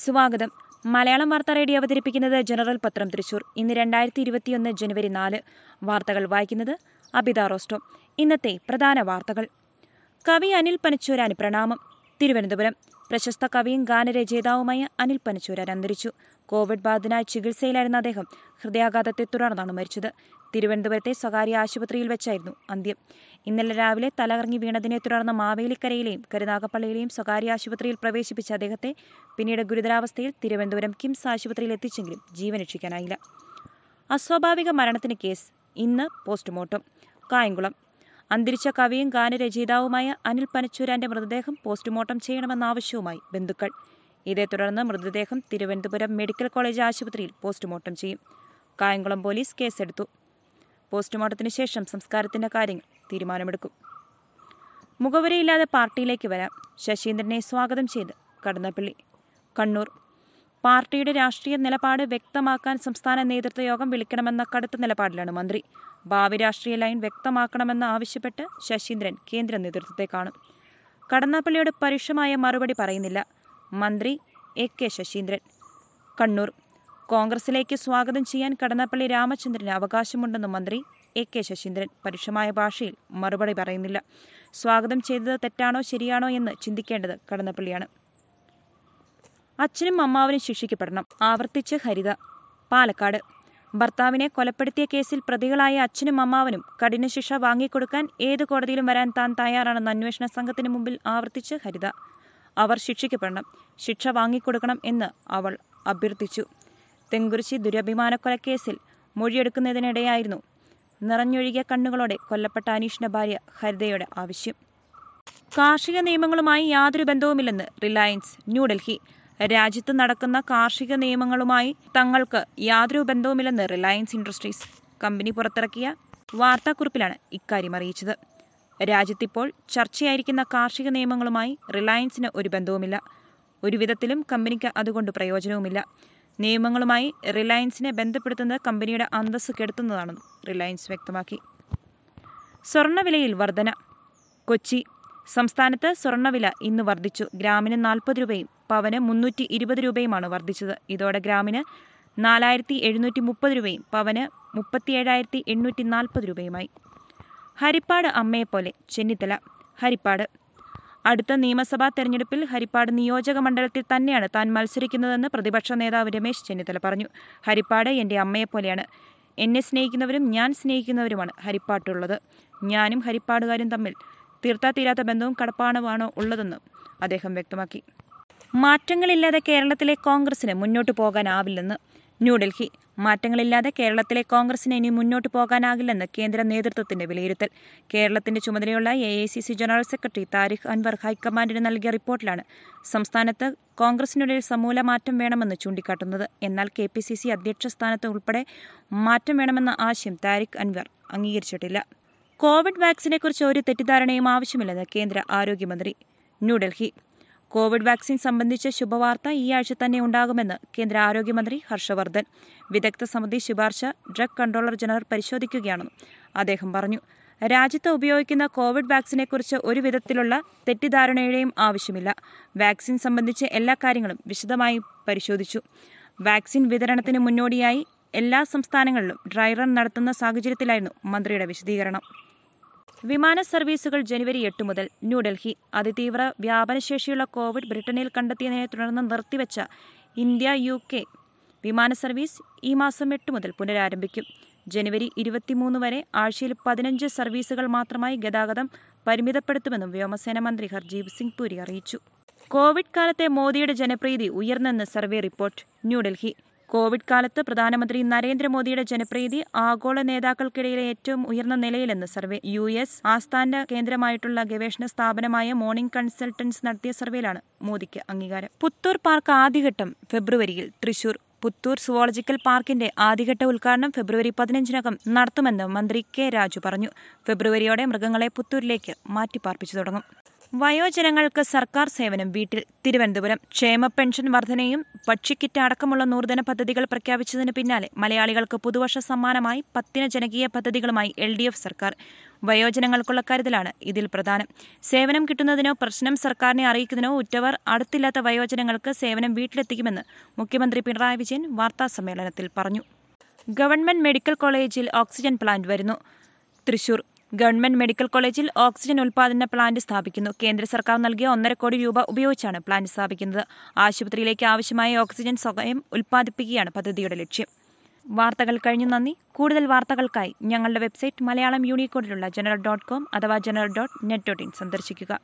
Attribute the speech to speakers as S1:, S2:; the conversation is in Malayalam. S1: സ്വാഗതം മലയാളം വാർത്താ റേഡിയോ അവതരിപ്പിക്കുന്നത് ജനറൽ പത്രം തൃശൂർ ഇന്ന് രണ്ടായിരത്തി ഇരുപത്തിയൊന്ന് ജനുവരി നാല് വാർത്തകൾ വായിക്കുന്നത് അബിത റോസ്റ്റോ ഇന്നത്തെ പ്രധാന വാർത്തകൾ കവി അനിൽ പനച്ചൂരാന് പ്രണാമം തിരുവനന്തപുരം പ്രശസ്ത കവിയും ഗാനരചയിതാവുമായ അനിൽ പനച്ചൂരൻ അന്തരിച്ചു കോവിഡ് ബാധിതനായി ചികിത്സയിലായിരുന്ന അദ്ദേഹം ഹൃദയാഘാതത്തെ തുടർന്നാണ് മരിച്ചത് തിരുവനന്തപുരത്തെ സ്വകാര്യ ആശുപത്രിയിൽ വെച്ചായിരുന്നു അന്ത്യം ഇന്നലെ രാവിലെ തലകറങ്ങി വീണതിനെ തുടർന്ന് മാവേലിക്കരയിലെയും കരുനാഗപ്പള്ളിയിലെയും സ്വകാര്യ ആശുപത്രിയിൽ പ്രവേശിപ്പിച്ച അദ്ദേഹത്തെ പിന്നീട് ഗുരുതരാവസ്ഥയിൽ തിരുവനന്തപുരം കിംസ് ആശുപത്രിയിൽ എത്തിച്ചെങ്കിലും ജീവൻ രക്ഷിക്കാനായില്ല അസ്വാഭാവിക മരണത്തിന് കേസ് ഇന്ന് പോസ്റ്റ്മോർട്ടം കായംകുളം അന്തരിച്ച കവിയും ഗാനരചയിതാവുമായ അനിൽ പനച്ചൂരാന്റെ മൃതദേഹം പോസ്റ്റ്മോർട്ടം ചെയ്യണമെന്നാവശ്യവുമായി ബന്ധുക്കൾ ഇതേ തുടർന്ന് മൃതദേഹം തിരുവനന്തപുരം മെഡിക്കൽ കോളേജ് ആശുപത്രിയിൽ പോസ്റ്റ്മോർട്ടം ചെയ്യും കായംകുളം പോലീസ് കേസെടുത്തു പോസ്റ്റ്മോർട്ടത്തിന് ശേഷം സംസ്കാരത്തിന്റെ കാര്യങ്ങൾ തീരുമാനമെടുക്കും മുഖവരിയില്ലാതെ പാർട്ടിയിലേക്ക് വരാം ശശീന്ദ്രനെ സ്വാഗതം ചെയ്ത് കടന്നപ്പള്ളി കണ്ണൂർ പാർട്ടിയുടെ രാഷ്ട്രീയ നിലപാട് വ്യക്തമാക്കാൻ സംസ്ഥാന നേതൃത്വ യോഗം വിളിക്കണമെന്ന കടുത്ത നിലപാടിലാണ് മന്ത്രി ഭാവി രാഷ്ട്രീയ ലൈൻ വ്യക്തമാക്കണമെന്ന് ആവശ്യപ്പെട്ട് ശശീന്ദ്രൻ കേന്ദ്ര നേതൃത്വത്തെ കാണും കടന്നാപ്പള്ളിയോട് പരുഷമായ മറുപടി പറയുന്നില്ല മന്ത്രി എ കെ ശശീന്ദ്രൻ കണ്ണൂർ കോൺഗ്രസിലേക്ക് സ്വാഗതം ചെയ്യാൻ കടന്നപ്പള്ളി രാമചന്ദ്രന് അവകാശമുണ്ടെന്നും മന്ത്രി എ കെ ശശീന്ദ്രൻ പരുഷമായ ഭാഷയിൽ മറുപടി പറയുന്നില്ല സ്വാഗതം ചെയ്തത് തെറ്റാണോ ശരിയാണോ എന്ന് ചിന്തിക്കേണ്ടത് കടന്നപ്പള്ളിയാണ് അച്ഛനും അമ്മാവനും ശിക്ഷിക്കപ്പെടണം ആവർത്തിച്ച് ഹരിത പാലക്കാട് ഭർത്താവിനെ കൊലപ്പെടുത്തിയ കേസിൽ പ്രതികളായ അച്ഛനും അമ്മാവനും ശിക്ഷ വാങ്ങിക്കൊടുക്കാൻ ഏത് കോടതിയിലും വരാൻ താൻ തയ്യാറാണെന്ന് അന്വേഷണ സംഘത്തിന് മുമ്പിൽ ആവർത്തിച്ച് ഹരിത അവർ ശിക്ഷിക്കപ്പെടണം ശിക്ഷ വാങ്ങിക്കൊടുക്കണം എന്ന് അവൾ അഭ്യർത്ഥിച്ചു തെങ്കുറിശി ദുരഭിമാനക്കൊലക്കേസിൽ മൊഴിയെടുക്കുന്നതിനിടെയായിരുന്നു നിറഞ്ഞൊഴുകിയ കണ്ണുകളോടെ കൊല്ലപ്പെട്ട അനീഷിന്റെ ഭാര്യ ഹരിതയുടെ ആവശ്യം കാർഷിക നിയമങ്ങളുമായി യാതൊരു ബന്ധവുമില്ലെന്ന് റിലയൻസ് ന്യൂഡൽഹി രാജ്യത്ത് നടക്കുന്ന കാർഷിക നിയമങ്ങളുമായി തങ്ങൾക്ക് യാതൊരു ബന്ധവുമില്ലെന്ന് റിലയൻസ് ഇൻഡസ്ട്രീസ് കമ്പനി പുറത്തിറക്കിയ വാർത്താക്കുറിപ്പിലാണ് ഇക്കാര്യം അറിയിച്ചത് രാജ്യത്തിപ്പോൾ ചർച്ചയായിരിക്കുന്ന കാർഷിക നിയമങ്ങളുമായി റിലയൻസിന് ഒരു ബന്ധവുമില്ല ഒരുവിധത്തിലും കമ്പനിക്ക് അതുകൊണ്ട് പ്രയോജനവുമില്ല നിയമങ്ങളുമായി റിലയൻസിനെ ബന്ധപ്പെടുത്തുന്നത് കമ്പനിയുടെ അന്തസ് കെടുത്തുന്നതാണെന്നും റിലയൻസ് വ്യക്തമാക്കി സ്വർണ്ണവിലയിൽ വർധന കൊച്ചി സംസ്ഥാനത്ത് സ്വർണ്ണവില ഇന്ന് വർദ്ധിച്ചു ഗ്രാമിന് നാൽപ്പത് രൂപയും പവന് മുന്നൂറ്റി ഇരുപത് രൂപയുമാണ് വർദ്ധിച്ചത് ഇതോടെ ഗ്രാമിന് നാലായിരത്തി എഴുന്നൂറ്റി മുപ്പത് രൂപയും പവന് മുപ്പത്തിയേഴായിരത്തി എണ്ണൂറ്റി നാൽപ്പത് രൂപയുമായി ഹരിപ്പാട് അമ്മയെപ്പോലെ ചെന്നിത്തല ഹരിപ്പാട് അടുത്ത നിയമസഭാ തെരഞ്ഞെടുപ്പിൽ ഹരിപ്പാട് നിയോജക മണ്ഡലത്തിൽ തന്നെയാണ് താൻ മത്സരിക്കുന്നതെന്ന് പ്രതിപക്ഷ നേതാവ് രമേശ് ചെന്നിത്തല പറഞ്ഞു ഹരിപ്പാട് എൻ്റെ അമ്മയെപ്പോലെയാണ് എന്നെ സ്നേഹിക്കുന്നവരും ഞാൻ സ്നേഹിക്കുന്നവരുമാണ് ഹരിപ്പാട്ടുള്ളത് ഞാനും ഹരിപ്പാടുകാരും തമ്മിൽ തീർത്താ തീരാത്ത ബന്ധവും കടപ്പാണുമാണോ ഉള്ളതെന്നും അദ്ദേഹം വ്യക്തമാക്കി മാറ്റങ്ങളില്ലാതെ കേരളത്തിലെ കോൺഗ്രസിന് മുന്നോട്ട് പോകാനാവില്ലെന്ന് ന്യൂഡൽഹി മാറ്റങ്ങളില്ലാതെ കേരളത്തിലെ കോൺഗ്രസിന് ഇനി മുന്നോട്ട് പോകാനാകില്ലെന്ന് കേന്ദ്ര നേതൃത്വത്തിന്റെ വിലയിരുത്തൽ കേരളത്തിന്റെ ചുമതലയുള്ള A I C C general secretary Tariq Anwar ഹൈക്കമാൻഡിന് നൽകിയ റിപ്പോർട്ടിലാണ് സംസ്ഥാനത്ത് കോൺഗ്രസിനുള്ളിൽ സമൂല മാറ്റം വേണമെന്ന് ചൂണ്ടിക്കാട്ടുന്നത് എന്നാൽ കെ പി സി സി അധ്യക്ഷ സ്ഥാനത്ത് ഉൾപ്പെടെ മാറ്റം വേണമെന്ന ആശയം താരിഖ് അൻവർ അംഗീകരിച്ചിട്ടില്ല കോവിഡ് വാക്സിനെക്കുറിച്ച് ഒരു തെറ്റിദ്ധാരണയും ആവശ്യമില്ലെന്ന് കേന്ദ്ര ആരോഗ്യമന്ത്രി ന്യൂഡൽഹി കോവിഡ് വാക്സിൻ സംബന്ധിച്ച ശുഭവാർത്ത ഈ ആഴ്ച തന്നെ ഉണ്ടാകുമെന്ന് കേന്ദ്ര ആരോഗ്യമന്ത്രി ഹർഷവർദ്ധൻ വിദഗ്ധ സമിതി ശുപാർശ ഡ്രഗ് കൺട്രോളർ ജനറൽ പരിശോധിക്കുകയാണെന്നും അദ്ദേഹം പറഞ്ഞു രാജ്യത്ത് ഉപയോഗിക്കുന്ന കോവിഡ് വാക്സിനെക്കുറിച്ച് ഒരു വിധത്തിലുള്ള തെറ്റിദ്ധാരണയുടെയും ആവശ്യമില്ല വാക്സിൻ സംബന്ധിച്ച് എല്ലാ കാര്യങ്ങളും വിശദമായി പരിശോധിച്ചു വാക്സിൻ വിതരണത്തിന് മുന്നോടിയായി എല്ലാ സംസ്ഥാനങ്ങളിലും ഡ്രൈ റൺ നടത്തുന്ന സാഹചര്യത്തിലായിരുന്നു മന്ത്രിയുടെ വിശദീകരണം വിമാന സർവീസുകൾ ജനുവരി എട്ട് മുതൽ ന്യൂഡൽഹി അതിതീവ്ര വ്യാപനശേഷിയുള്ള കോവിഡ് ബ്രിട്ടനിൽ കണ്ടെത്തിയതിനെ തുടർന്ന് നിർത്തിവെച്ച ഇന്ത്യ യു കെ വിമാന സർവീസ് ഈ മാസം എട്ട് മുതൽ പുനരാരംഭിക്കും ജനുവരി ഇരുപത്തിമൂന്ന് വരെ ആഴ്ചയിൽ പതിനഞ്ച് സർവീസുകൾ മാത്രമായി ഗതാഗതം പരിമിതപ്പെടുത്തുമെന്നും വ്യോമസേന മന്ത്രി ഹർജീവ് സിംഗ് പുരി അറിയിച്ചു കോവിഡ് കാലത്തെ മോദിയുടെ ജനപ്രീതി ഉയർന്നെന്ന് സർവേ റിപ്പോർട്ട് ന്യൂഡൽഹി കോവിഡ് കാലത്ത് പ്രധാനമന്ത്രി നരേന്ദ്രമോദിയുടെ ജനപ്രീതി ആഗോള നേതാക്കൾക്കിടയിലെ ഏറ്റവും ഉയർന്ന നിലയിലെന്ന് സർവേ യു എസ് ആസ്ഥാന കേന്ദ്രമായിട്ടുള്ള ഗവേഷണ സ്ഥാപനമായ മോർണിംഗ് കൺസൾട്ടൻസ് നടത്തിയ സർവേയിലാണ് മോദിക്ക് അംഗീകാരം പുത്തൂർ പാർക്ക് ആദ്യഘട്ടം ഫെബ്രുവരിയിൽ തൃശൂർ പുത്തൂർ സുവോളജിക്കൽ പാർക്കിന്റെ ആദ്യഘട്ട ഉദ്ഘാടനം ഫെബ്രുവരി പതിനഞ്ചിനകം നടത്തുമെന്ന് മന്ത്രി കെ രാജു പറഞ്ഞു ഫെബ്രുവരിയോടെ മൃഗങ്ങളെ പുത്തൂരിലേക്ക് മാറ്റിപ്പാർപ്പിച്ചു തുടങ്ങും വയോജനങ്ങൾക്ക് സർക്കാർ സേവനം വീട്ടിൽ തിരുവനന്തപുരം ക്ഷേമ പെൻഷൻ വർധനയും പക്ഷിക്കിറ്റ് അടക്കമുള്ള നൂതന പദ്ധതികൾ പ്രഖ്യാപിച്ചതിന് പിന്നാലെ മലയാളികൾക്ക് പുതുവർഷ സമ്മാനമായി പത്തിന ജനകീയ പദ്ധതികളുമായി എൽ ഡി എഫ് സർക്കാർ വയോജനങ്ങൾക്കുള്ള കരുതലാണ് ഇതിൽ പ്രധാനം സേവനം കിട്ടുന്നതിനോ പ്രശ്നം സർക്കാരിനെ അറിയിക്കുന്നതിനോ ഉറ്റവർ അടുത്തില്ലാത്ത വയോജനങ്ങൾക്ക് സേവനം വീട്ടിലെത്തിക്കുമെന്ന് മുഖ്യമന്ത്രി പിണറായി വിജയൻ വാർത്താസമ്മേളനത്തിൽ പറഞ്ഞു ഗവൺമെന്റ് മെഡിക്കൽ കോളേജിൽ ഓക്സിജൻ പ്ലാന്റ് വരുന്നു തൃശൂർ ഗവൺമെന്റ് മെഡിക്കൽ കോളേജിൽ ഓക്സിജൻ ഉൽപാദന പ്ലാന്റ് സ്ഥാപിക്കുന്നു കേന്ദ്ര സർക്കാർ നൽകിയ ഒന്നര കോടി രൂപ ഉപയോഗിച്ചാണ് പ്ലാന്റ് സ്ഥാപിക്കുന്നത് ആശുപത്രിയിലേക്ക് ആവശ്യമായ ഓക്സിജൻ സ്വയം ഉൽപ്പാദിപ്പിക്കുകയാണ് പദ്ധതിയുടെ ലക്ഷ്യം വാർത്തകൾ കഴിഞ്ഞു നന്ദി കൂടുതൽ വാർത്തകൾക്കായി ഞങ്ങളുടെ വെബ്സൈറ്റ് മലയാളം യൂണിക്കോഡിലുള്ള ജനറൽ ഡോട്ട് കോം അഥവാ general dot net dot in സന്ദർശിക്കുക